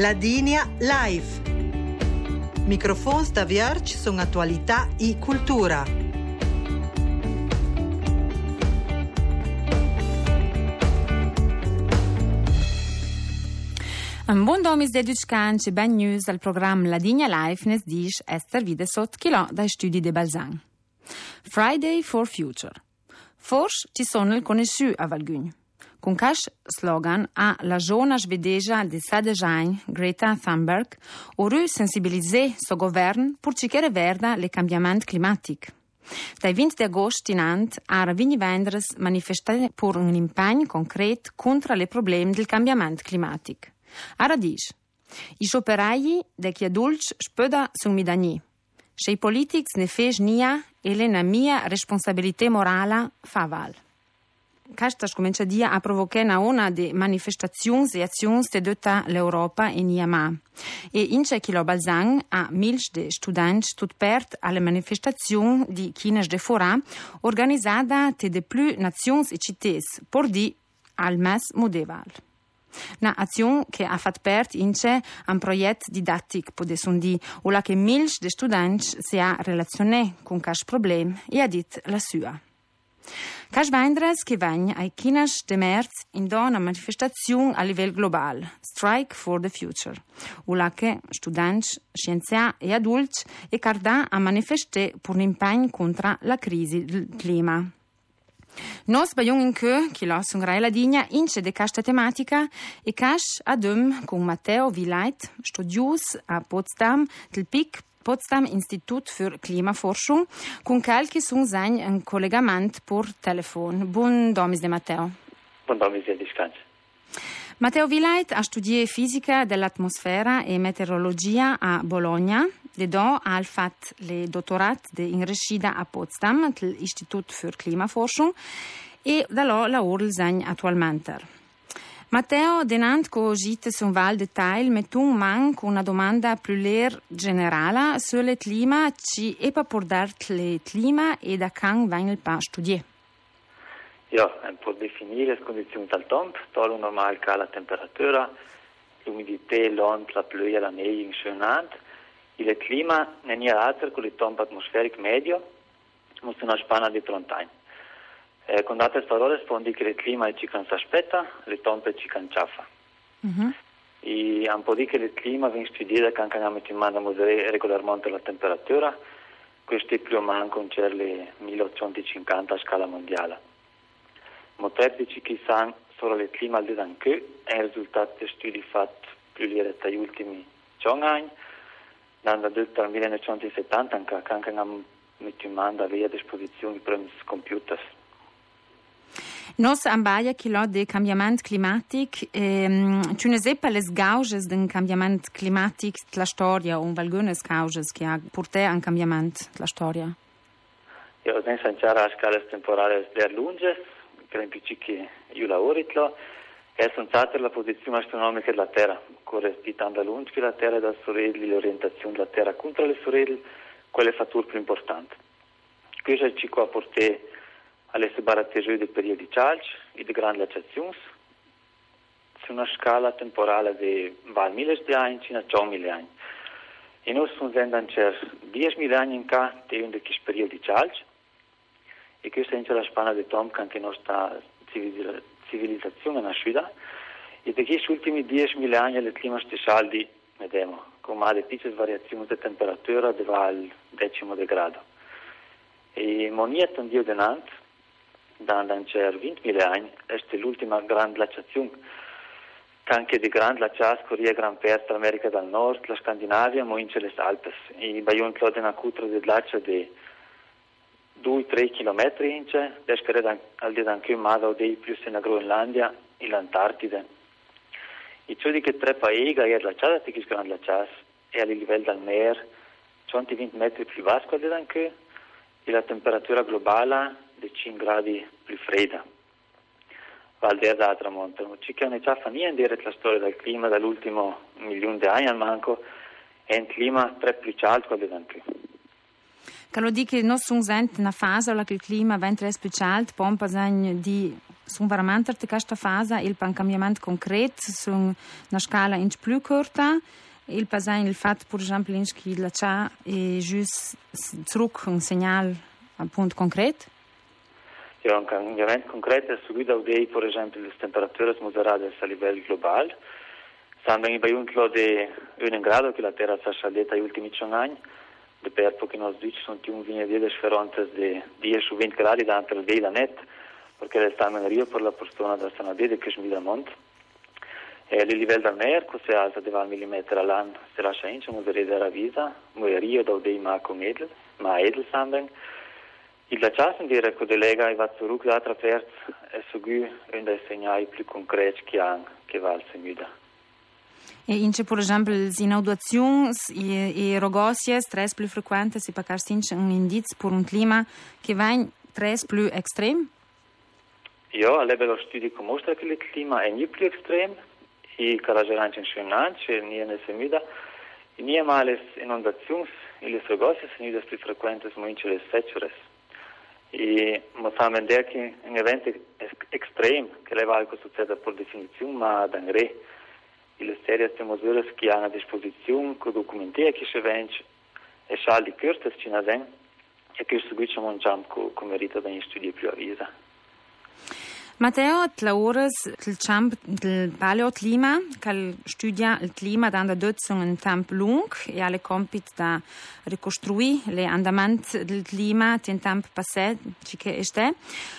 Ladinia Live. Microfons da Vierge sono attualità e cultura. Un buon domis de Duchcan e ben news al programma Ladinia Live nes dish Esther Videsot chilo dai studi de Balzan. Friday for Future. Forse ci sono il conosciuto a Valgugno. Con cash slogan a la giovane svedesa di Sadejain, Greta Thunberg, ora sensibilizzare suo governo per cercare verda le cambiamenti climatici. Dai 20 agosto in ant ha ravini vendres manifestato per un impegno concreto contro i problemi del cambiamento climatico. A radice, i operai degli adulti spöda sono midani. Se i politici ne fes nia, ele na mia responsabilità morale fa val. Castas comincia dia a provocare una di manifestazioni e azioni di tutta l'Europa in Iama. E in c'è chi lo balzang a mils de studenti tut pert alle manifestazioni di Chinas de Fora organizzata de più nazioni e città, por di al mes modeval. Una azione che ha fatto parte in c'è un progetto didattico, potessi dire, o la che mils de studenti si ha relazionato con questo problema e ha detto la sua. Cash ai Chinas de März in una manifestazione a livello globale, Strike for the Future, o la che studenti, scienziati e adulti e cardà a manifestare per un impegno contro la crisi del clima. Nos baion in che, chi lo son la digna, ince de questa tematica e cash adum con Matteo Vilait, studius a Potsdam, del PIC Potsdam Institut für Klimaforschung, con calchi sun sein un collegamento per telefono. Buon domis de Matteo. Buon domis de Discanz. Matteo Vilait ha studiato fisica dell'atmosfera e meteorologia a Bologna. De do ha fatto le dottorat de in Rescida a Potsdam, l'Istitut für Klimaforschung, e da là lavora attualmente. Matteo, denant co gite son val detail, mettun man con una domanda più ler generale sul clima, ci e pa por le clima e da can vain il pa studier. Ja, per definire le condizioni del tempo, tolo normal ca la temperatura, l'umidità, l'ont, la pluia, la neve in schönant, il clima non è altro che il tempo atmosferico medio, ma una spanna di 30 anni. Eh, con altre parole rispondi che il clima ci aspetta, le tombe ci canciaffa. Uh-huh. E un po' di che il clima viene studiato anche andiamo in mano a moderare regolarmente la temperatura, questo è più o meno con le 1850 a scala mondiale. Molteplici che sanno solo il clima di anche è il risultato di studi fatti più diretti negli ultimi 100 anni, dal 1970 anche, anche messo in mano a disposizione i computer. Nos ambaia chilo de cambiament climatic, ehm, tu ne sepa les gauges den cambiament climatic la storia, un valgunes causes che ha porté un cambiament la storia? Ja, den sanciara a scales temporales der lunges, per esempio che io lavoritlo, è sensata la posizione astronomica della Terra, corrispondendo lungi che la Terra da sorelli, l'orientazione della Terra contro le sorelle, quelle fatture più importanti. Questo ci può portare alle separazioni dei periodi calci e di grandi glaciazioni su una scala temporale di val anni fino a 100.000 anni. E noi stiamo vedendo anche 10.000 anni in ca di un di questi periodi calci e questa è la spanna di tempo che anche la nostra civilizzazione nascita e di questi ultimi 10.000 anni il clima è saldi, vediamo, con delle piccole variazioni di temperatura di val decimo di grado. E monietta un dio denante da cer 20.000 anni, este l'ultima grande glaciazione, che anche di grande glaciazione corria gran parte l'America del Nord, la Scandinavia, ma in le Alpes. I baion clode una cutra di glacia di 2-3 km ince, descere al di anche un mado dei più in Groenlandia e l'Antartide. E ciò di che tre paesi è glaciata di grande glaciazione e a livello del mare 120 metri più basso di anche e la temperatura globale di 5 gradi più fredda. Val d'Erda a tramontano. Ci che non fa niente dire la storia del clima dall'ultimo milione di anni al manco, è un clima tre più alto di. Che lo dice che non sono sente una fase in cui il clima è tre più alto, pompa di sono veramente in questa fase il cambiamento concreto su una scala in più corta il passaggio il fatto per esempio che la c'è è giusto un segnale appunto concreto Un cambiamento concreto è seguito da per esempio le temperature moderate a livello globale. Siamo in Baiuntlo di 1 grado che la Terra si è scaldata negli ultimi 100 anni. De per pochi nos dici sono un vine di differenze di 10 o 20 gradi da per il net, perché le stanno in Rio per la persona da Sanadede che è in monte. E il livello del che si alza di 20 mm all'anno, si lascia in, una vera vita, ma Rio da dei ma con edel, ma edel samben. Il laciasen dire che delega e va zurück da attraverso è sugù un dei segnali più concreti che hanno, che va al segnuda. E ince, per esempio, le inaugurazioni e, e rogosie, stress più frequente, si può ince un indizio per un clima che va in stress più estremo? Ja, a livello studi mostra che il clima è più estremo, e caratteristiche incendianti, e non è semida, e è male inondazioni, e le rogosie sono più frequenti, ma ince le secciores. E possiamo vedere che un evento estremo, che leva algo succede per definizione, ma da re, le serie de măsurile che hanno a disposizione, con documenti che vengono e scialdi curte ci nasen e che un jump con merito da studi più avvisa. Matteo, tlauras, tlchamp, tlpaleo tlima, cal studia il clima d'anda dötzung in tamp lung e alle compit da ricostrui le andamant del clima ten tamp passè, ci che este,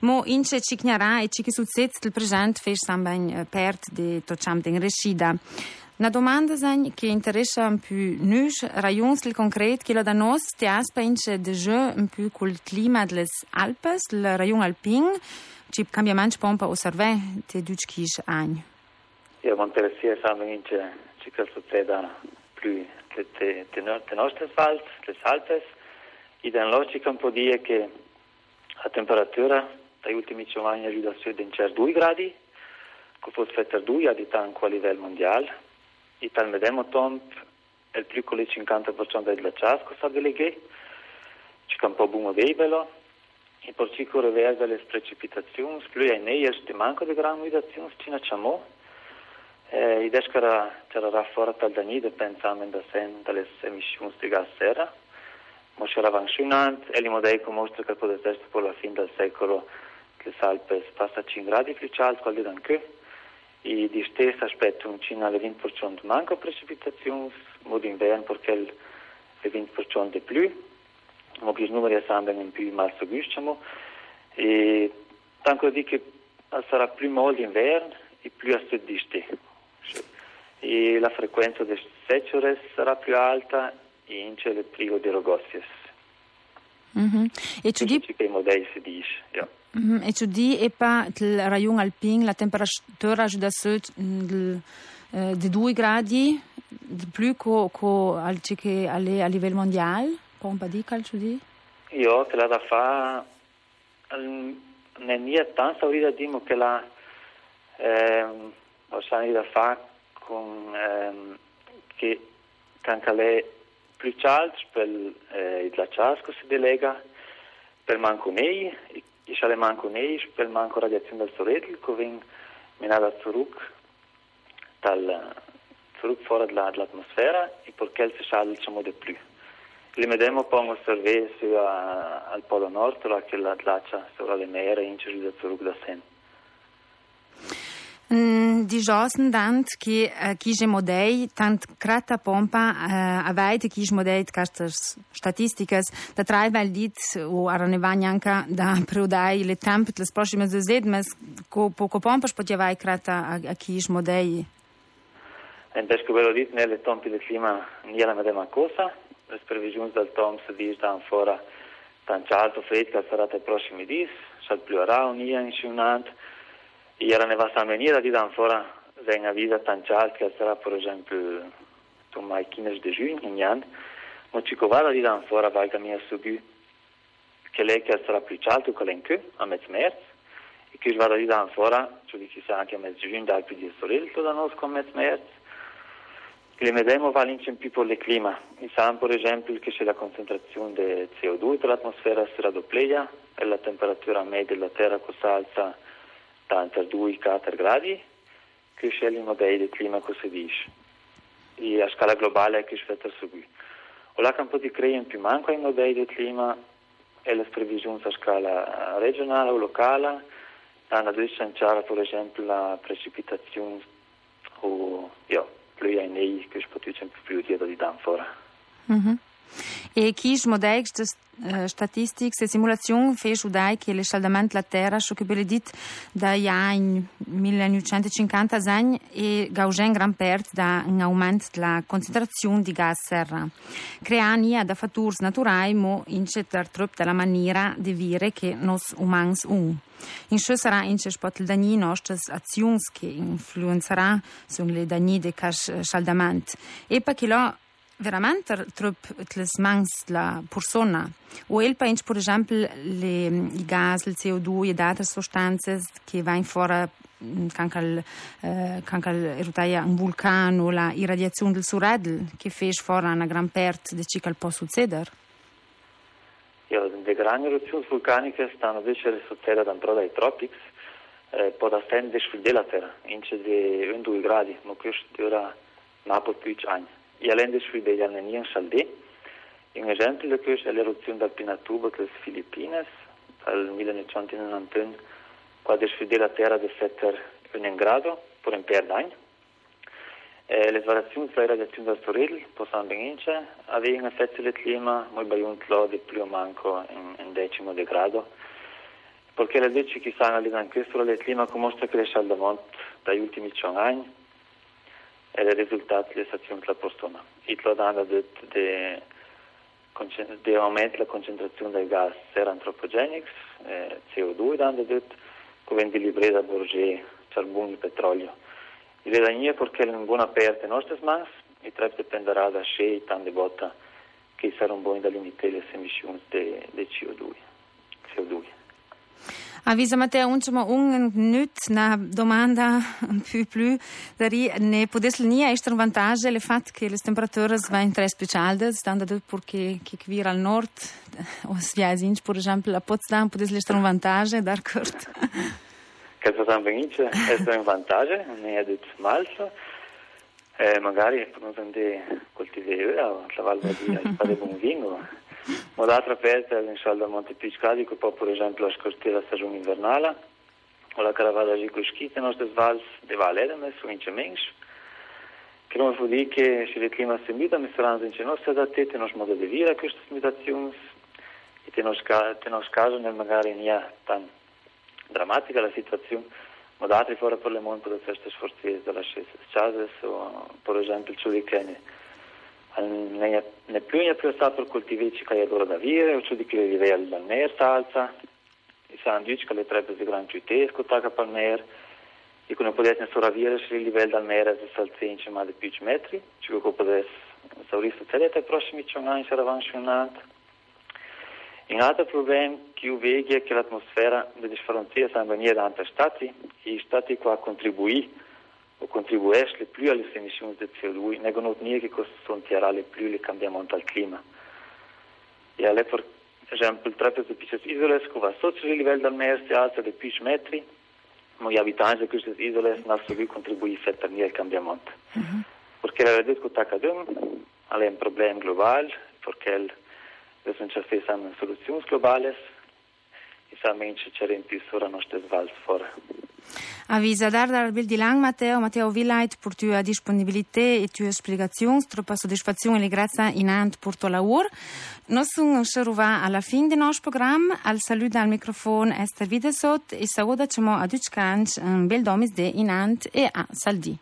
mo ince ci gnarà e ci che succede il present fes sambagn eh, pert de tochamp den rescida. Na domanda zanj, ki interesa più nuž, rajuns li konkret, ki la da nos te aspa inče deže più kul klima dles Alpes, l rajun alpin, ci cambiamenti pompa osservare te duci anni. Io mi interessa solamente ciò che succede più le nostre Alpes, le Alpes, e da logica un po' dire che la temperatura dagli ultimi 5 anni è giunta a 2 gradi, che fosse fatta 2 a livello mondiale, e tal medemo tempo è più con il 50% del ghiacciato che sta deleghe, c'è un po' buono vebelo, e per ciò che riguarda le precipitazioni, più ai nei è manco di granulazioni, ci facciamo. Eh, ed è che c'era fuori dal Danide pensando da sen dalle emissioni di gas serra, ma c'era avanzionante e l'imodei mostra che potesse essere per la fine del secolo le Alpes passa 5 gradi più alto, quali anche, e di stesso aspetto un cina alle 20% manco precipitazioni, modo inverno perché il 20% di più, ma che i numeri sembrano in più mal seguiamo e tanto di che sarà più molto d'inverno e più a sud di ste. E la frequenza delle secciores sarà più alta e in il prigo di rogossies. Mm-hmm. E tu dici che i modelli si dice, ja. mm-hmm. E tu di e pa il rayon alpin la temperatura da sud di 2 gradi di più che a livello mondiale? Pompa di calcio di? Io che la da fa ne nia tan saurida dimo che la ehm osani da fa con ehm che cancale più alto per eh, il glaciasco si delega per manco nei i sale manco nei per manco radiazione del sole che vien menata zurück dal zurück fuori dall'atmosfera e perché il sale diciamo di più L'emedema pomo serve a, al polo nord, la che la glaccia sopra le mere in civilizzazione da sen. Die Chancen dann, ki, ki že modej, tant krata eh, pompa, uh, a vejte, ki že modej, kar statistikas, da trajva ljud v aranevanje anka, da preudaj le tempet, le sprošim za zedmes, ko, po, ko pompaš potjevaj krata, a, a ki že modej. En pesco velo dit, ne le tompi de clima, ni la medema cosa, le previsioni del Tom si dicono ancora tanto alto freddo che sarà nei prossimi giorni, sarà più un'ia insiunante, e era ne va a venire di ancora se una vita tanto alta che sarà per esempio mai 15 di giugno, in anno, ma ci covava di ancora valga mia subì che lei che sarà più alto che l'enche a mezzo marzo, e che vada di ancora, cioè chissà anche a mezzo giugno, dal più di sorello da noi con mezzo marzo, le medemo vale in più per il clima. Sappiamo per esempio che se la concentrazione di CO2 dell'atmosfera si raddoppia e la temperatura media della Terra si alza tanto 2-4 gradi, che è il modello di clima che si dice. E a scala globale che si fa subire. O la campo di crea più manco in modelli di clima e le previsioni a scala regionale o locale, hanno due sanciare per esempio la precipitazione o io, più ai nei che si può sempre fuori. Mm-hmm. E quis modex de uh, statistics e simulazione fece udai che le scaldamento la terra, ciò che belle dit da ja in 1950 anni e gaugen gran pert da un aumento della concentrazione di gas serra. Creania da fattori naturali mo incetar trop della maniera di vivere che nos umans un. In ciò sarà in spot il dagni nostre azioni che influenzerà sulle dagni del scaldamento. E perché lo veramente troppo le mans la persona. O el pensa, per esempio, le, i gas, il CO2 e altre sostanze che vanno fuori anche il, eh, un vulcano, la irradiazione del Suredel, che fa fuori una gran parte di ciò che può succedere. Ja, le grandi eruzioni vulcaniche stanno invece sotterra da dai tropici, eh, può stare della terra, in di 1-2 gradi, ma questo ora non può più anni. Ialende sui degli Alnenien Saldé. Un esempio è l'eruzione del Pinatubo delle Filippine dal 1991, quando si la terra di setter un grado per un per d'anno. Eh, le variazioni tra le radiazioni del Toril possono benissimo avere un effetto sul clima molto bagliuntlo di più o manco in, in decimo di grado. Perché le leggi che stanno lì in questo il clima mostra che cresce al dagli ultimi 100 anni è risultato delle stazioni della persona. Hitler ha detto che aumenta la concentrazione del gas serantropogenics, eh, CO2 hanno detto, come di libre da Bourget, carbone e petrolio. Il è perché è una buona aperta le nostre mani e tre dipenderà da scelte tante botte che saranno buone da limitare le emissioni di CO2. CO2. Avvisa Matteo, un nut na domanda più più dari ne potesse nie essere un vantaggio il fatto che le temperature vanno tre speciali stando perché che qui al nord o sviasin per esempio a Potsdam potesse essere un vantaggio d'accordo che cosa benissimo è un vantaggio ne è detto malso. Eh, magari per non coltivare la valle di fare buon vino ma d'altra parte l'insalda Monte Piscadi che può per esempio la stagione invernale. O la caravana di Cuschi, le nostre valli di Valerme sono in Cemens che non vuol dire che se il clima si muta mi saranno in nostre adattezze, il nostro modo di vivere queste mutazioni e in nostro caso nel magari non è tan drammatica la situazione. Ma d'altri fuori per le monte da queste sforzi della scienza o per esempio il più ne più stato coltivici che loro da vivere, o ciò di che le livelli dal mer salza, i sandici che le trebbe di gran cittesco, tacca per mer, e non potete sopravvivere se il livello dal mer è salzenci ma di più metri, ci che potete saurire tutte i prossimi 100 anni sarà avanzionata. Un altro problema che io vedo è che l'atmosfera delle frontiere sta venendo da altri stati, e stati qua contribuiscono contribuisce più alle emissioni di CO2, negano nie che consentierà più il cambiamento del clima. E alle, per esempio, il trapezzo di queste isole, che va sotto il livello del mare, si alza di più metri, ma gli abitanti di queste isole non sono contribuiscono al cambiamento. Mm-hmm. Perché la verità che accade è un problema globale, perché le sono già soluzioni globali, e solamente c'è in più sulla nostra svalz fuori. Avisa Dardar Bildilang Matteo, Matteo Villait per tua disponibilità e tua spiegazioni, troppa soddisfazione e grazie in ant per tuo lavoro. Noi siamo alla fine del nostro programma, al saluto al microfono Esther Videsot e saluto a Duccanc, un bel domis de in ant e a Saldi.